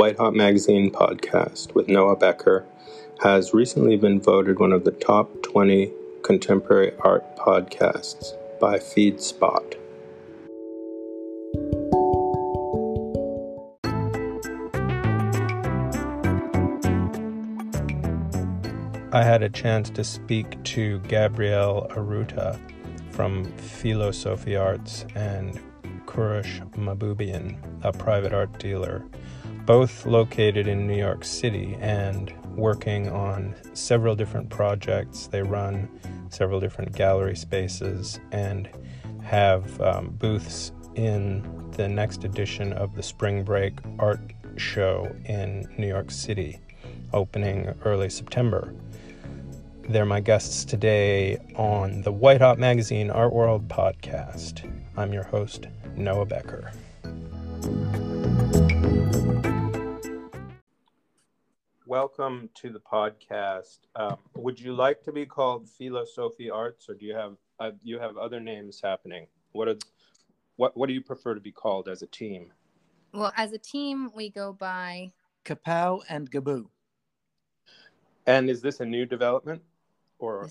White Hot Magazine podcast with Noah Becker, has recently been voted one of the top 20 contemporary art podcasts by FeedSpot. I had a chance to speak to Gabrielle Aruta from Philosophy Arts and Kourosh Mahboubian, a private art dealer, both located in New York City and working on several different projects. They run several different gallery spaces and have um, booths in the next edition of the Spring Break Art Show in New York City, opening early September. They're my guests today on the White Hot Magazine Art World podcast. I'm your host, Noah Becker. Welcome to the podcast. Um, would you like to be called Philosophy Arts, or do you have uh, you have other names happening? What are what what do you prefer to be called as a team? Well, as a team, we go by Kapow and Gaboo. And is this a new development? or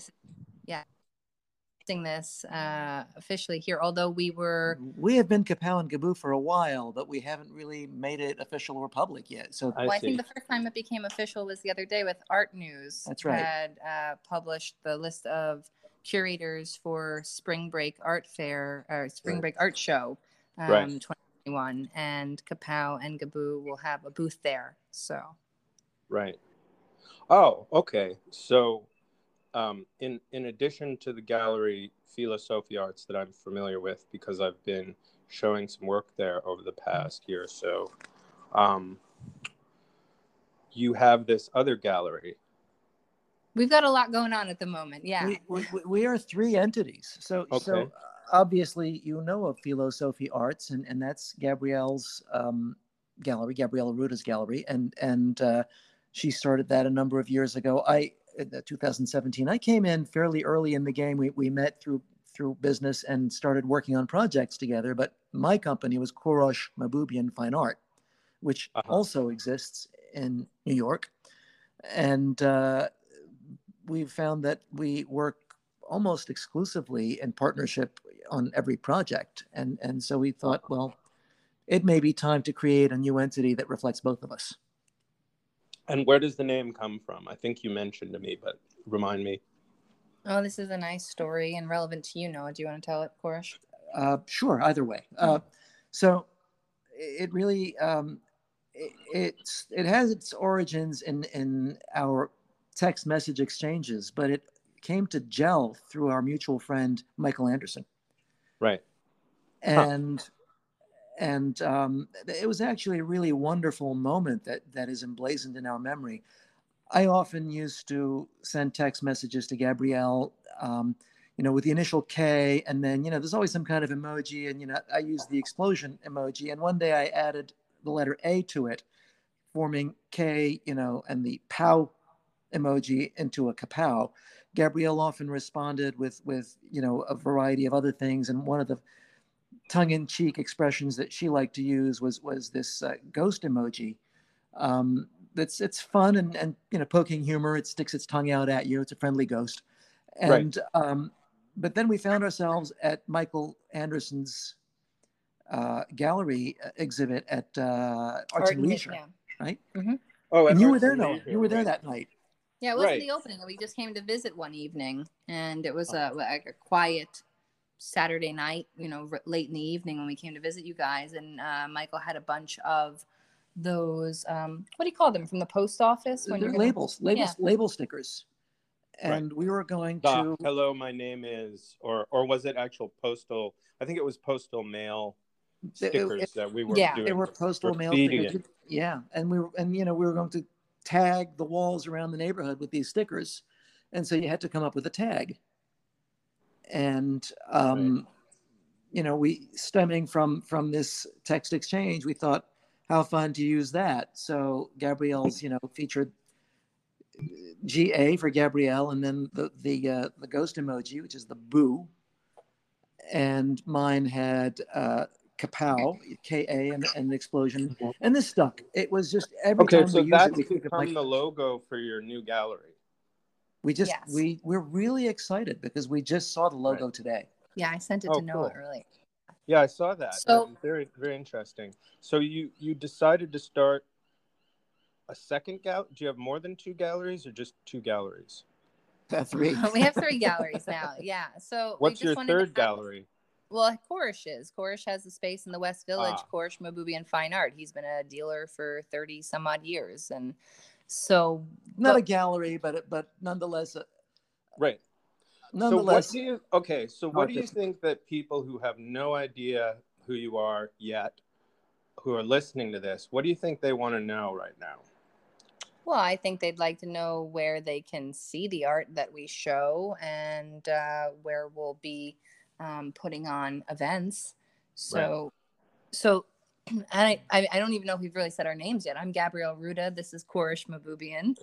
yeah this uh, officially here although we were we have been kapow and gaboo for a while but we haven't really made it official or public yet so I, well, I think the first time it became official was the other day with art news that's right had uh, published the list of curators for spring break art fair or spring right. break art show um, right. 2021 and kapow and gaboo will have a booth there so right oh okay so um, in in addition to the gallery Philosophy Arts that I'm familiar with because I've been showing some work there over the past year or so, um, you have this other gallery. We've got a lot going on at the moment. Yeah, we, we, we are three entities. So okay. so obviously you know of Philosophy Arts, and and that's Gabrielle's um, gallery, Gabrielle Aruta's gallery, and and uh, she started that a number of years ago. I 2017. I came in fairly early in the game. We, we met through through business and started working on projects together. But my company was Kourosh Mahboubian Fine Art, which uh-huh. also exists in New York. And uh, we found that we work almost exclusively in partnership on every project. And, and so we thought, well, it may be time to create a new entity that reflects both of us. And where does the name come from? I think you mentioned to me, but remind me. Oh, this is a nice story and relevant to you, Noah. Do you want to tell it, Kourosh? Uh, sure, either way. Uh, so it really um, it, it's it has its origins in in our text message exchanges, but it came to gel through our mutual friend Michael Anderson. Right. And huh and um, it was actually a really wonderful moment that that is emblazoned in our memory. I often used to send text messages to Gabrielle, um, you know, with the initial K, and then you know, there's always some kind of emoji, and you know, I use the explosion emoji, and one day I added the letter A to it, forming K, you know, and the pow emoji into a kapow. Gabrielle often responded with with you know a variety of other things, and one of the tongue-in-cheek expressions that she liked to use was was this uh, ghost emoji. Um, it's it's fun and and you know poking humor. It sticks its tongue out at you. It's a friendly ghost, and right. um, but then we found ourselves at Michael Anderson's uh, gallery uh, exhibit at uh, Arts and Leisure, yeah. right? Mm-hmm. Oh, and you were there, no? You were there that night. Yeah, it wasn't right. the opening. We just came to visit one evening, and it was a, like a quiet Saturday night, you know, r- late in the evening when we came to visit you guys, and uh, Michael had a bunch of those. Um, what do you call them from the post office? When They're labels, gonna... labels, yeah. label stickers. And right. we were going to. Hello, my name is, or or was it actual postal? I think it was postal mail stickers it, it, that we were. Yeah, doing. they were postal mail stickers. Yeah, and we were, and you know, we were going to tag the walls around the neighborhood with these stickers, and so you had to come up with a tag and um, right. you know we stemming from from this text exchange we thought how fun to use that so gabrielle's you know featured ga for gabrielle and then the the uh, the ghost emoji which is the boo and mine had uh, kapow, K A and, and an explosion, Mhm. and this stuck. It was just every Okay, time so we use it, we become like the logo for your new gallery. We just Yes. we we're really excited because we just saw the logo Right. today. Yeah, I sent it Oh, to Noah cool. earlier. Yeah, I saw that. So- very very interesting. So you you decided to start a second gal. Do you have more than two galleries or just two galleries? Uh, Three. we have three galleries now. Yeah. So What's just your third have- gallery? Well, Kourosh is. Kourosh has a space in the West Village. Ah. Kourosh Mahboubian Fine Art. He's been a dealer for thirty some odd years, and so Not a gallery, but but nonetheless, uh, Right. nonetheless, So what do you okay, so what do you think that people who have no idea who you are yet who are listening to this, what do you think they want to know right now? Well, I think they'd like to know where they can see the art that we show and uh, where we'll be um, putting on events. So, so I, I I don't even know if we've really said our names yet. I'm Gabrielle Ruda. This is Kourosh Mahboubian.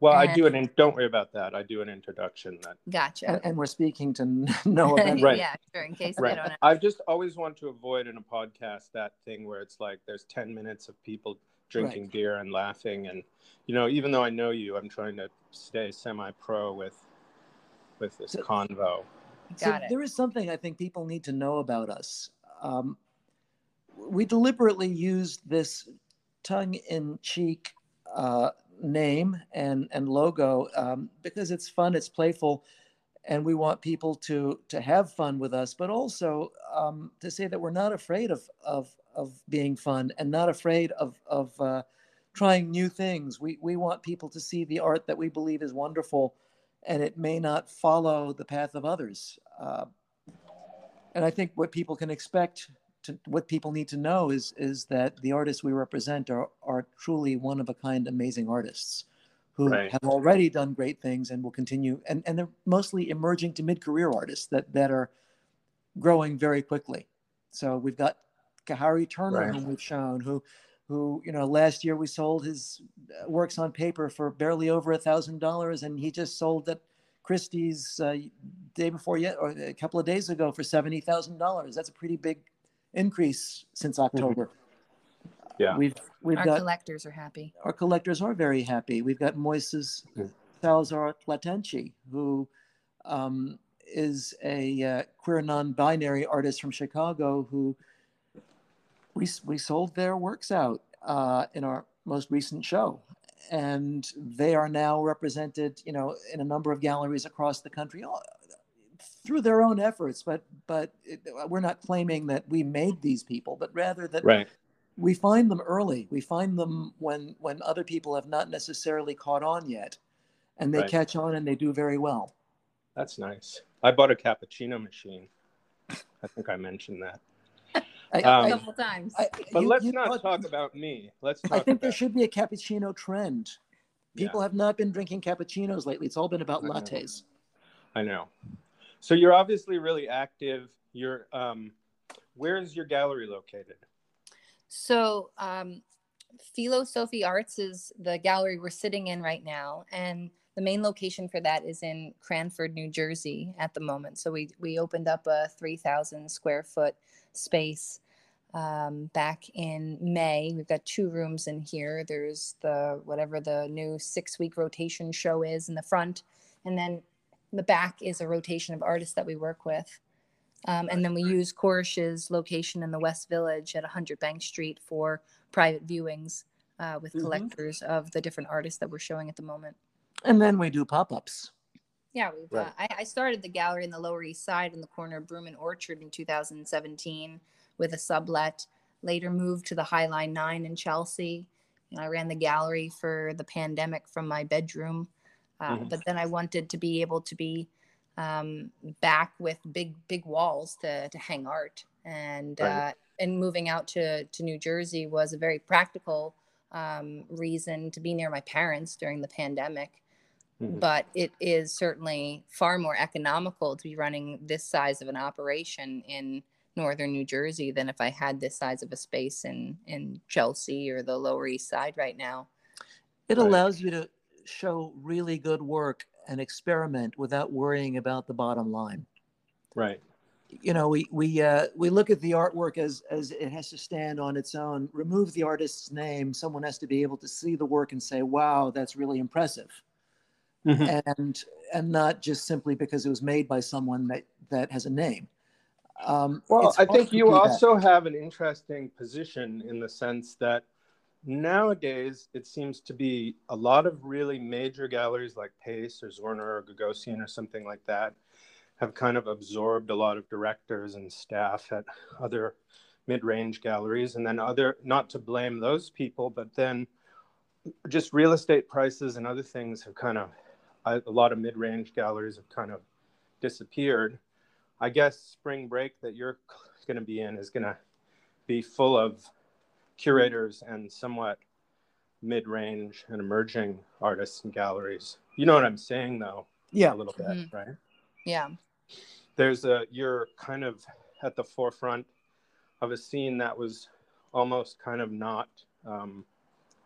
Well, I do an in, don't worry about that. I do an introduction that Gotcha. and, and we're speaking to no Bennett. Right. yeah, sure. In case right. they don't know. I've just always want to avoid in a podcast that thing where it's like there's 10 minutes of people drinking Right. beer and laughing and you know, even though I know you, I'm trying to stay semi-pro with with this So- convo. So Got it. there is something I think people need to know about us. Um, we deliberately used this tongue-in-cheek uh, name and and logo um, because it's fun, it's playful, and we want people to to have fun with us, but also um, to say that we're not afraid of of of being fun and not afraid of of uh, trying new things. We we want people to see the art that we believe is wonderful and it may not follow the path of others. Uh, and I think what people can expect to what people need to know is is that the artists we represent are are truly one of a kind, amazing artists who Right. have already done great things and will continue. And and they're mostly emerging to mid career artists that that are growing very quickly. So we've got Kahari Turner, Right. whom we've shown, who who you know last year we sold his uh, works on paper for barely over a thousand dollars, and he just sold at Christie's uh, day before yet or a couple of days ago for seventy thousand dollars. That's a pretty big increase since October. Yeah. We've we've Our got collectors are happy. our collectors are very happy. We've got Moises Yeah. Salazar Platenci, who um, is a uh, queer non-binary artist from Chicago who we, we sold their works out uh, in our most recent show. And they are now represented, you know, in a number of galleries across the country all- through their own efforts. But but it, we're not claiming that we made these people, but rather that Right. we find them early. We find them when when other people have not necessarily caught on yet, and they Right. catch on and they do very well. That's nice. I bought a cappuccino machine. I think I mentioned that. I, Um, a I- couple times. I- But you- let's you not thought- talk about me. Let's talk I think there should be a cappuccino trend. Yeah. People have not been drinking cappuccinos lately. It's all been about I know. lattes. I know. So you're obviously really active. You're um where is your gallery located? So, um, Philosophy Arts is the gallery we're sitting in right now, and the main location for that is in Cranford, New Jersey, at the moment. So we we opened up a three thousand square foot space um, back in May. We've got two rooms in here. There's the whatever the new six week rotation show is in the front, and then the back is a rotation of artists that we work with. Um, and then we use Kourosh's location in the West Village at 100 Bank Street for private viewings uh, with Mhm. collectors of the different artists that we're showing at the moment. And then we do pop-ups. Yeah, we've, Right. uh, I, I started the gallery in the Lower East Side in the corner of Broome and Orchard in 2017 with a sublet. Later moved to the High Line 9 in Chelsea. And I ran the gallery for the pandemic from my bedroom. Uh, Mhm. But then I wanted to be able to be um, back with big, big walls to, to hang art. And, Right. uh, and moving out to, to New Jersey was a very practical um, reason to be near my parents during the pandemic Mhm. but it is certainly far more economical to be running this size of an operation in northern New Jersey than if I had this size of a space in in Chelsea or the Lower East Side right now. It Right. allows you to show really good work and experiment without worrying about the bottom line. Right. you know, we we uh, we look at the artwork as as it has to stand on its own. Remove the artist's name, someone has to be able to see the work and say, "Wow, that's really impressive," Mhm. and and not just simply because it was made by someone that that has a name. Um, Well, I think you do that. also have an interesting position in the sense that nowadays it seems to be a lot of really major galleries like Pace or Zwirner or Gagosian or something like that have kind of absorbed a lot of directors and staff at other mid-range galleries. And then other not to blame those people but then just real estate prices and other things have kind of a a lot of mid-range galleries have kind of disappeared. I guess spring break that you're going to be in is going to be full of curators and somewhat mid-range and emerging artists and galleries. You know what I'm saying, though, Yeah, a little bit, Mhm. right? Yeah. There's a you're kind of at the forefront of a scene that was almost kind of not um,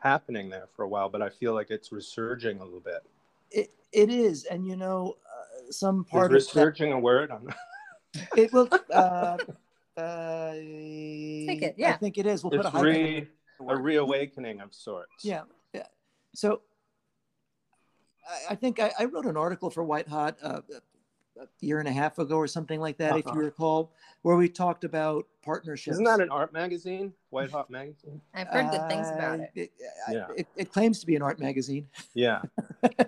happening there for a while, but I feel like it's resurging a little bit. it, it is, and you know, uh, some part is of that, resurging a word? I'm it will. Uh, uh, it, Yeah. I think it is. We'll put a it's re, a reawakening of sorts. Yeah, yeah. So I, I think I, I wrote an article for White Hot uh, a year and a half ago or something like that, if Uh-huh. you recall, where we talked about partnerships. Isn't that an art magazine? White Hot magazine? I've heard good things about Uh, it. I- Yeah. it, it claims to be an art magazine. Yeah.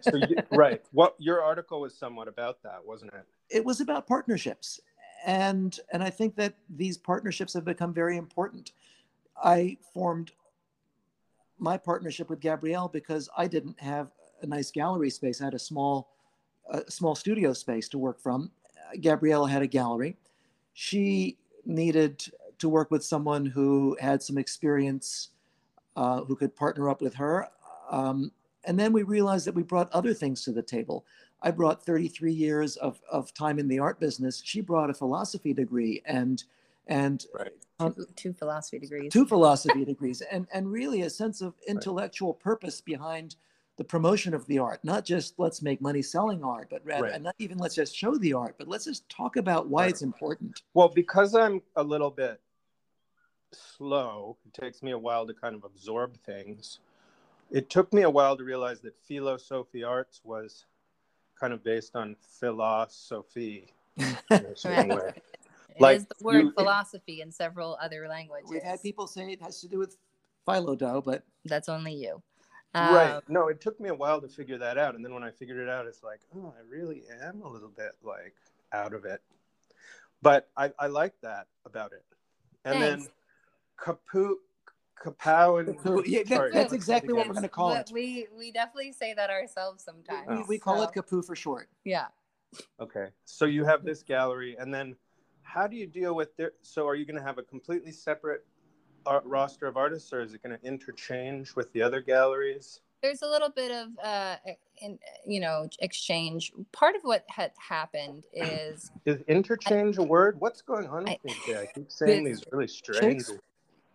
So you, right. What your article was somewhat about that, wasn't it? It was about partnerships, and and I think that these partnerships have become very important. I formed my partnership with Gabrielle because I didn't have a nice gallery space. I had a small, a small studio space to work from. Gabrielle had a gallery. She needed to work with someone who had some experience, uh, who could partner up with her. Um, and then we realized that we brought other things to the table. I brought 33 years of, of time in the art business. She brought a philosophy degree and and Right. Uh, two, two philosophy degrees. two philosophy degrees and and really a sense of intellectual purpose behind the promotion of the art not just let's make money selling art but rather Right. and not even let's just show the art but let's just talk about why Right. it's important Well, because I'm a little bit slow, it takes me a while to kind of absorb things. It took me a while to realize that philosophy arts was kind of based on philosophy. in a certain way. It is Like, the word you- philosophy in several other languages. we've had people say it has to do with philo dough but That's only you. right. Um, No, it took me a while to figure that out. And then when I figured it out, it's like, oh, I really am a little bit like out of it. But I, I like that about it. And then Thanks. kaput, kapow, and Kapoo- yeah, that- sorry, that's let's say it exactly what we're gonna call but it. We we definitely say that ourselves sometimes. we, we call it so, kapoo for short Yeah. Okay. So you have this gallery, and then how do you deal with their? So are you going to have a completely separate art roster of artists, or is it going to interchange with the other galleries? there's a little bit of uh in, you know exchange part of what had happened is Is interchange a word? What's going on with I- me today? I keep saying these really strange.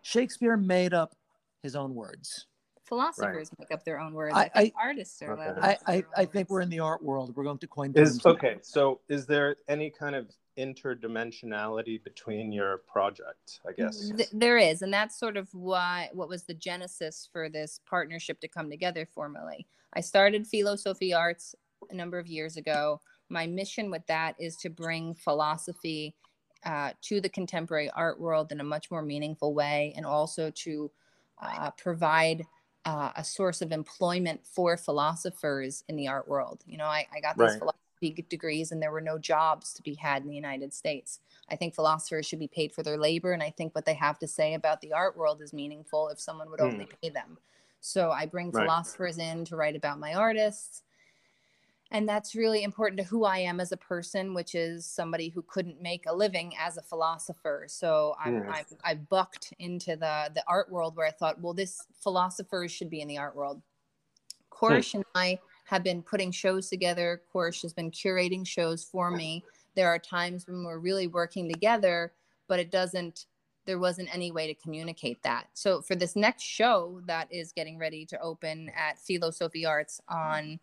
Shakes- shakespeare made up his own words philosophers make up their own words I- i, artists are Okay. I, I, I think we're in the art world we're going to coin Is terms now. okay. So is there any kind of interdimensionality between your project I guess. Th- there is and that's sort of why what was the genesis for this partnership to come together formally i started philosophy arts a number of years ago my mission with that is to bring philosophy uh, to the contemporary art world in a much more meaningful way and also to uh, provide uh, a source of employment for philosophers in the art world you know i, I got these Right. philosophy degrees and there were no jobs to be had in the united states I think philosophers should be paid for their labor, and I think what they have to say about the art world is meaningful if someone would only pay them. So I bring Right. philosophers in to write about my artists. And that's really important to who I am as a person, which is somebody who couldn't make a living as a philosopher. So I'm, Mm. I'm I bucked into the the art world where I thought, well, this philosophers should be in the art world. Kourosh and I have been putting shows together. Kourosh has been curating shows for me. There are times when we're really working together, but it doesn't, there wasn't any way to communicate that. So for this next show that is getting ready to open at Philosophy Arts on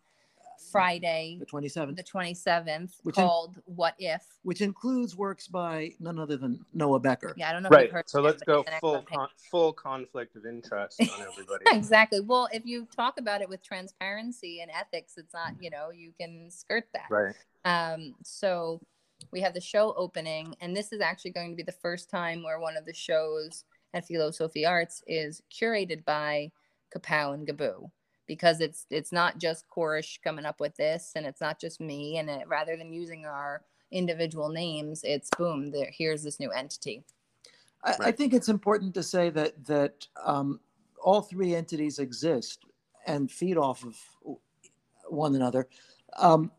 Friday, the 27th, the 27th, Which in- called What If. which includes works by none other than Noah Becker. Yeah, I don't know if Right. you've heard So let's but go full con- full conflict of interest on everybody. exactly. Well, if you talk about it with transparency and ethics, it's not, you know, you can skirt that. right. Um, so we have the show opening, and this is actually going to be the first time where one of the shows at Philosophy Arts is curated by Kapow and Gaboo because it's it's not just Kourosh coming up with this, and it's not just me, and it, rather than using our individual names, it's boom, there, here's this new entity. I, I think it's important to say that that um, all three entities exist and feed off of one another. Um,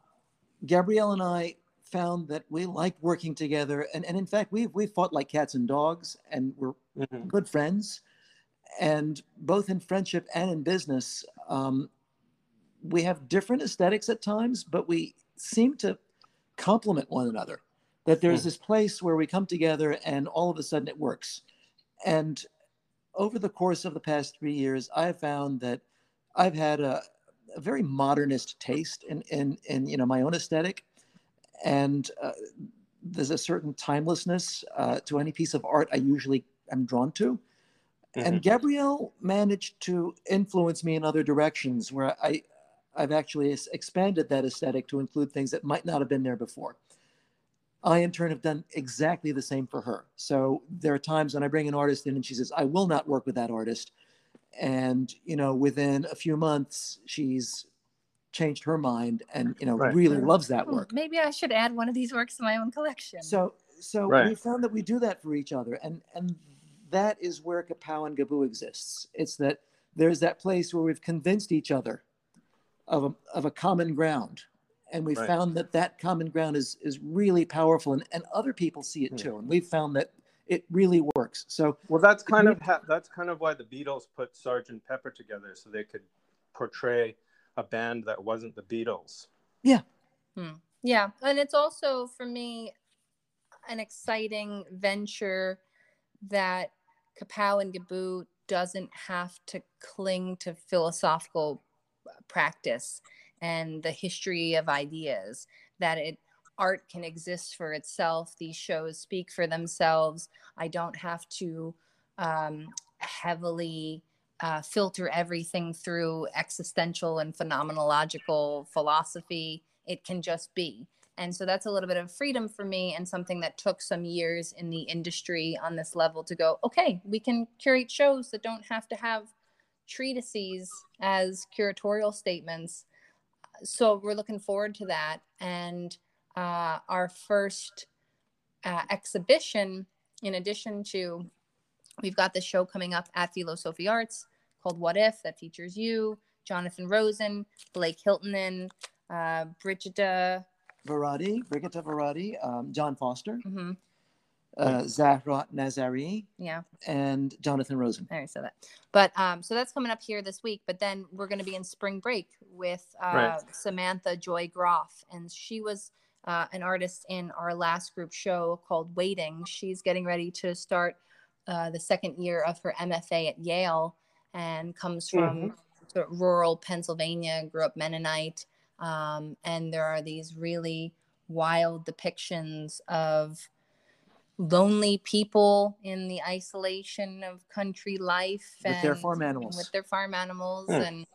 Gabrielle and I found that we like working together, and, and in fact, we we fought like cats and dogs, and we're Mhm. good friends. And both in friendship and in business, um, we have different aesthetics at times, but we seem to complement one another. That there's Hmm. this place where we come together and all of a sudden it works. And over the course of the past three years, I've found that I've had a, a very modernist taste in, in, in you know my own aesthetic, and uh, there's a certain timelessness uh, to any piece of art I usually am drawn to. And Gabrielle managed to influence me in other directions where I, I've actually expanded that aesthetic to include things that might not have been there before. I, in turn, have done exactly the same for her. So there are times when I bring an artist in and she says, I will not work with that artist. And, you know, within a few months, she's changed her mind and, you know, Right. really loves that Hmm, work. Maybe I should add one of these works to my own collection. So so Right. we found that we do that for each other, and and that is where Kapow and Gaboo exists. It's that there's that place where we've convinced each other of a of a common ground, and we Right. found that that common ground is is really powerful, and, and other people see it Hmm. too, and we've found that it really works. So Well, that's kind of ha- that's kind of why the Beatles put Sergeant Pepper together so they could portray a band that wasn't the Beatles. Yeah. Yeah, and it's also for me an exciting venture that Kapow and Gaboo doesn't have to cling to philosophical practice and the history of ideas that it art can exist for itself. These shows speak for themselves. I don't have to um, heavily uh, filter everything through existential and phenomenological philosophy. It can just be and so that's a little bit of freedom for me and something that took some years in the industry on this level to go okay we can curate shows that don't have to have treatises as curatorial statements. So we're looking forward to that. And uh, our first uh, exhibition in addition to we've got the show coming up at philosophy arts called what if that features you jonathan rosen blake hiltonen uh, brigida Varadi, Brigitte Varadi, um, John Foster, hmm uh, Zahra Nazari, yeah and Jonathan Rosen. I already said that. But um, so that's coming up here this week. But then we're going to be in spring break with uh, Right. Samantha Joy Groff, and she was uh, an artist in our last group show called Waiting. She's getting ready to start uh, the second year of her MFA at Yale, and comes from sort of rural Pennsylvania. Grew up Mennonite, um, and there are these really wild depictions of lonely people in the isolation of country life With their farm animals. with their farm animals Hmm. and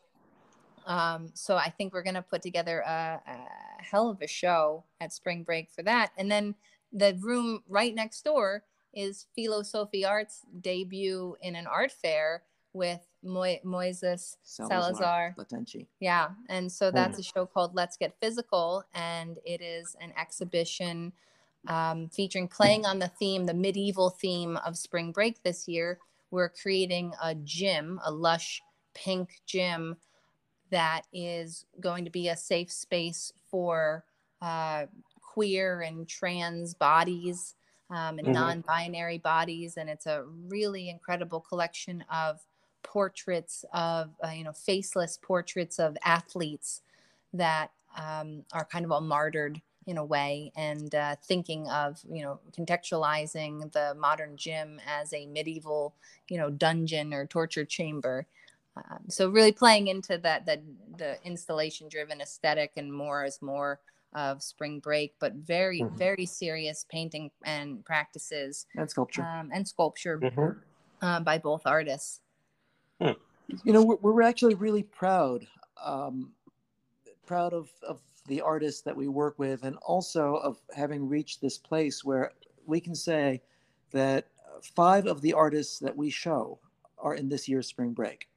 um, so i think we're going to put together a, a hell of a show at spring break for that and then the room right next door is philosophy arts debut in an art fair with Mo- moises Salazar. Latenci. yeah, and so that's a show called Let's Get Physical, and it is an exhibition um, featuring playing on the theme, the medieval theme of spring break this year. We're creating a gym, a lush pink gym that is going to be a safe space for uh, queer and trans bodies um, and Mhm. non-binary bodies, and it's a really incredible collection of portraits of uh, you know faceless portraits of athletes that um, are kind of all martyred in a way and uh, thinking of you know contextualizing the modern gym as a medieval you know dungeon or torture chamber Um, so really playing into that that the installation driven aesthetic and more is more of spring break, but very Mhm. very serious painting and practices and sculpture. um, and sculpture Mhm. uh, by both artists. You know, we're, we're actually really proud, um, proud of, of the artists that we work with, and also of having reached this place where we can say that five of the artists that we show are in this year's spring break.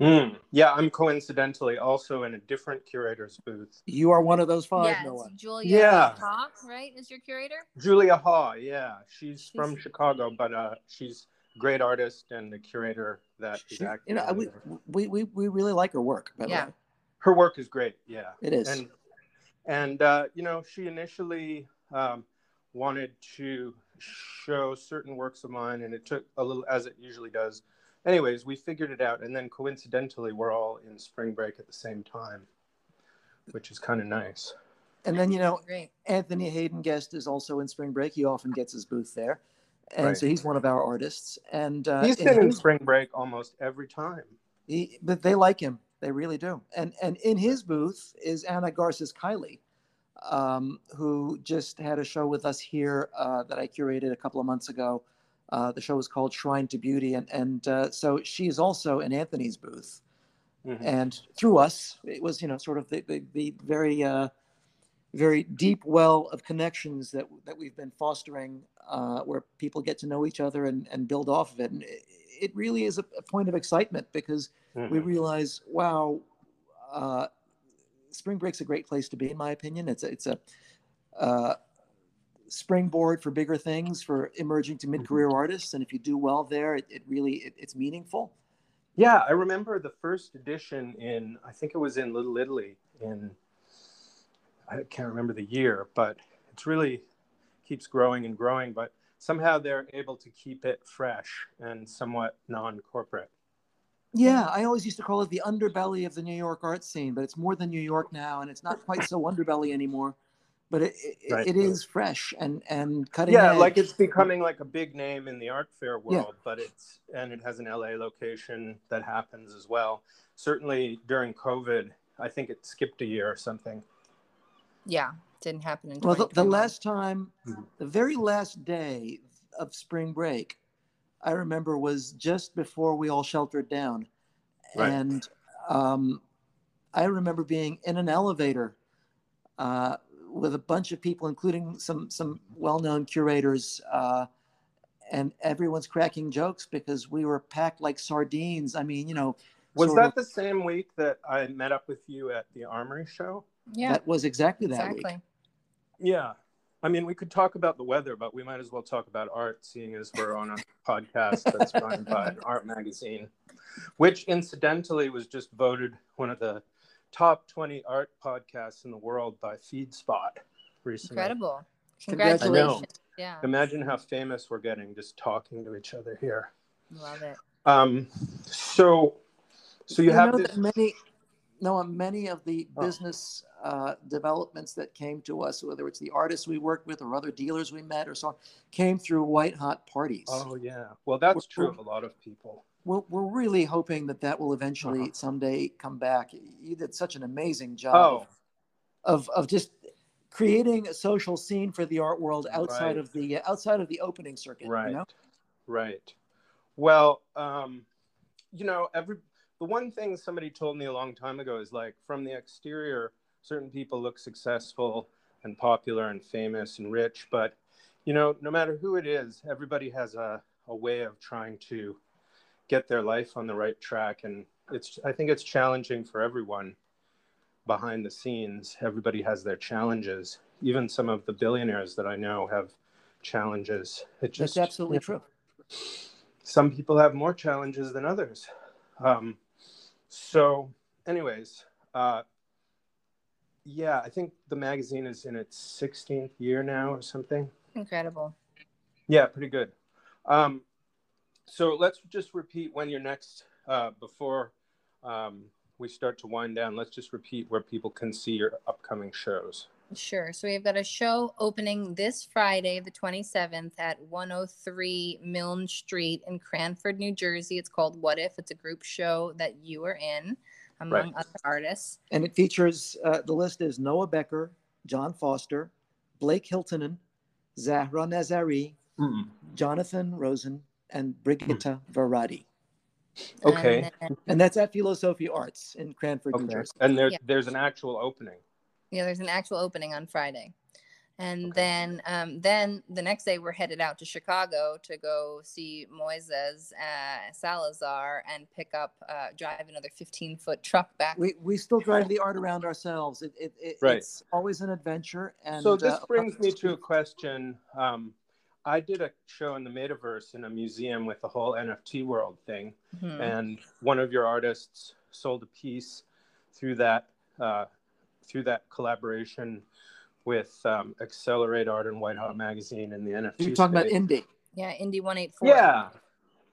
Mm. Yeah, I'm coincidentally also in a different curator's booth. You are one of those five, yeah, Noah. it's Julia Yeah. Hawk, right? Is your curator? Julia Haw, yeah, she's, from Chicago, but uh, she's a great artist and the curator that She- active. you know, we, we, we, we really like her work, by Yeah. way. her work is great. Yeah, It is. and and uh, you know she initially um, wanted to show certain works of mine, and it took a little, as it usually does. Anyways, we figured it out, and then coincidentally, we're all in spring break at the same time, which is kind of nice. and then, you know, Anthony Haden-Guest is also in spring break. He often gets his booth there. And Right. so he's one of our artists. And uh, He's in been in his- spring break almost every time. He, but they like him. They really do. And and in his booth is Anna Garces Kylie, um, who just had a show with us here uh, that I curated a couple of months ago. Uh, the show was called Shrine to Beauty, and and uh, so she's also in Anthony's booth. Mhm. And through us, it was you know sort of the the, the very uh, very deep well of connections that that we've been fostering, uh, where people get to know each other and and build off of it. And it, it really is a, a point of excitement because we Mhm. realize, wow, uh, spring break's a great place to be, in my opinion. It's a, it's a uh, springboard for bigger things for emerging to mid-career artists, and if you do well there, it, it really it, it's meaningful. Yeah, I remember the first edition in I think it was in Little Italy in I can't remember the year, but it's really keeps growing and growing, but somehow they're able to keep it fresh and somewhat non-corporate. Yeah, I always used to call it the underbelly of the New York art scene, but it's more than New York now, and it's not quite so underbelly anymore. But it, it, Right. it is fresh and and cutting Yeah, edge. like it's becoming like a big name in the art fair world, yeah. but it's and it has an LA location that happens as well. Certainly during COVID, I think it skipped a year or something. Yeah, didn't happen in. Well, the, the last time, the very last day of spring break, I remember was just before we all sheltered down. Right. And um, I remember being in an elevator uh, with a bunch of people, including some, some well known curators. Uh, and everyone's cracking jokes because we were packed like sardines. I mean, you know, Was that of- the same week that I met up with you at the Armory show? Yeah, that was exactly that exactly. week. Yeah. I mean, we could talk about the weather, but we might as well talk about art, seeing as we're on a podcast that's run by an art magazine, which incidentally was just voted one of the top 20 art podcasts in the world by FeedSpot recently. Incredible. Congratulations. Congratulations. Yeah, Imagine how famous we're getting just talking to each other here. love it. Um, so, so you You have know this. that many, no, many of the Oh. business uh, developments that came to us, whether it's the artists we worked with or other dealers we met or so on, came through white hot parties. Oh yeah. Well, that's We're- true of a lot of people. We're, we're really hoping that that will eventually Uh-huh. someday come back. You did such an amazing job Oh, of, of just creating a social scene for the art world outside Right. of the outside of the opening circuit. right You know? right well um you know every the one thing somebody told me a long time ago is like from the exterior certain people look successful and popular and famous and rich but you know no matter who it is everybody has a, a way of trying to get their life on the right track and it's i think it's challenging for everyone behind the scenes everybody has their challenges even some of the billionaires that i know have challenges it just That's absolutely true. some people have more challenges than others. Um, so, anyways, uh, yeah, I think the magazine is in its 16th year now or something. Incredible. Yeah, pretty good. Um, so let's just repeat when you're next uh, before um, we start to wind down. Let's just repeat where people can see your upcoming shows. Sure. So we've got a show opening this Friday, the 27th at 103 Miln Street in Cranford, New Jersey. It's called What If? It's a group show that you are in among Right. other artists. And it features uh, the list is Noah Becker, John Foster, Blake Hiltonen, Zahra Nazari, Mm. Jonathan Rosen, and Brigitta Varadi. Okay. And then- And that's at Philosophy Arts in Cranford, New Jersey. And there, Yeah. there's an actual opening. Yeah, there's an actual opening on Friday. And then um, then the next day we're headed out to Chicago to go see Moises uh, Salazar and pick up uh, drive another 15 foot truck back. We, we still drive the art around ourselves. It, it, it, Right. It's always an adventure. And so this uh, brings me to a question. Um, I did a show in the metaverse in a museum with the whole NFT world thing, Mhm. and one of your artists sold a piece through that uh, through that collaboration with um, Accelerate Art and White Hot Magazine and the NFT. You're talking about indie. Yeah, Indie 184. Yeah.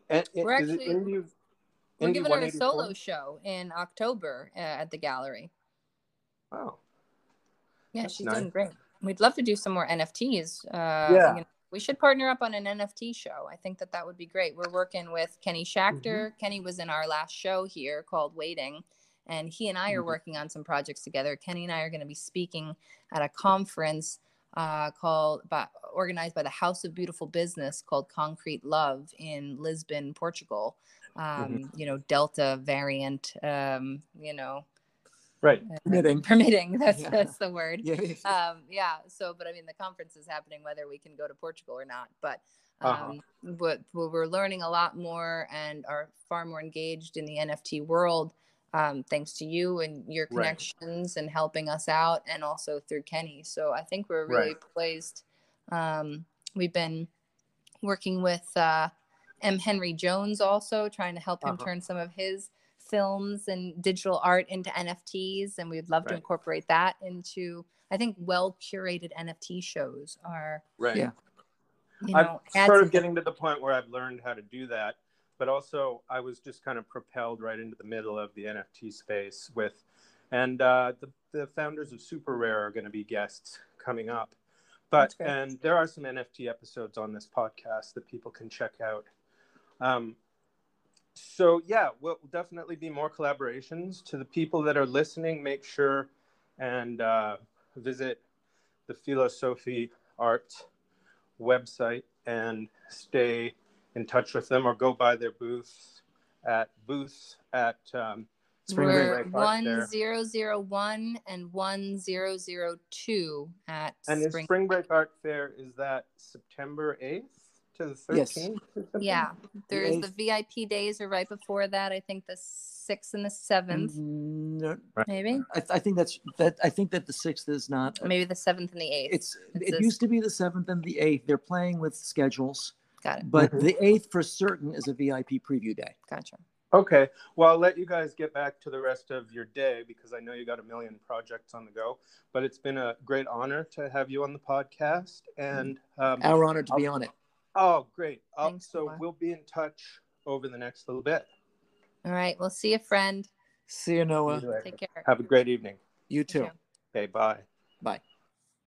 And, We're actually- indie, We're indie giving her a solo show in October uh, at the gallery. Wow. Yeah, That's she's nice. doing great. We'd love to do some more NFTs. Uh, Yeah. you know, we should partner up on an NFT show. I think that that would be great. We're working with Kenny Schachter. Mm-hmm. Kenny was in our last show here called Waiting, and he and I are Mhm. working on some projects together. Kenny and I are going to be speaking at a conference uh, called, by, organized by the House of Beautiful Business called Concrete Love in Lisbon, Portugal. Um, Mm-hmm. You know, Delta variant. Um, you know, Right. uh, Permitting. permitting. That's Yeah. that's the word Yeah. um yeah so but i mean the conference is happening whether we can go to portugal or not but Uh-huh. um but, but we're learning a lot more and are far more engaged in the nft world um thanks to you and your Right. connections and helping us out and also through kenny so i think we're really Right. poised um we've been working with uh m henry jones also trying to help him Uh-huh. turn some of his films and digital art into NFTs, and we'd love to incorporate that into. I think well curated NFT shows are, Right. Yeah. you I'm sort of getting to the point where I've learned how to do that, but also I was just kind of propelled right into the middle of the NFT space with, and uh, the the founders of SuperRare are going to be guests coming up, but and there are some NFT episodes on this podcast that people can check out. Um, so yeah, we'll definitely be more collaborations. To the people that are listening, make sure and uh, visit the Philosophy Art website and stay in touch with them or go by their booths at booths at um, Spring We're Break Art one Fair. zero zero one and one zero zero two at and Spring. Spring Break Art Fair is that September 8th to the 13th? Yes. or something? Yeah, there's the eighth. VIP days are right before that. I think the sixth and the seventh, Mm, no, maybe, I, I think that's that. I think that the sixth is not. maybe the seventh and the eighth. It's It's it this- used to be the seventh and the eighth. They're playing with schedules, Got it. but Mhm. the eighth for certain is a VIP preview day. Gotcha. Okay. Well, I'll let you guys get back to the rest of your day because I know you got a million projects on the go. But it's been a great honor to have you on the podcast. And um, Our honor to be on it. oh, great. I'll, so we'll be in touch over the next little bit. All right. We'll see you, friend. See you, Noah. See you. Take care. Have a great evening. You too. too. Okay. Bye. Bye.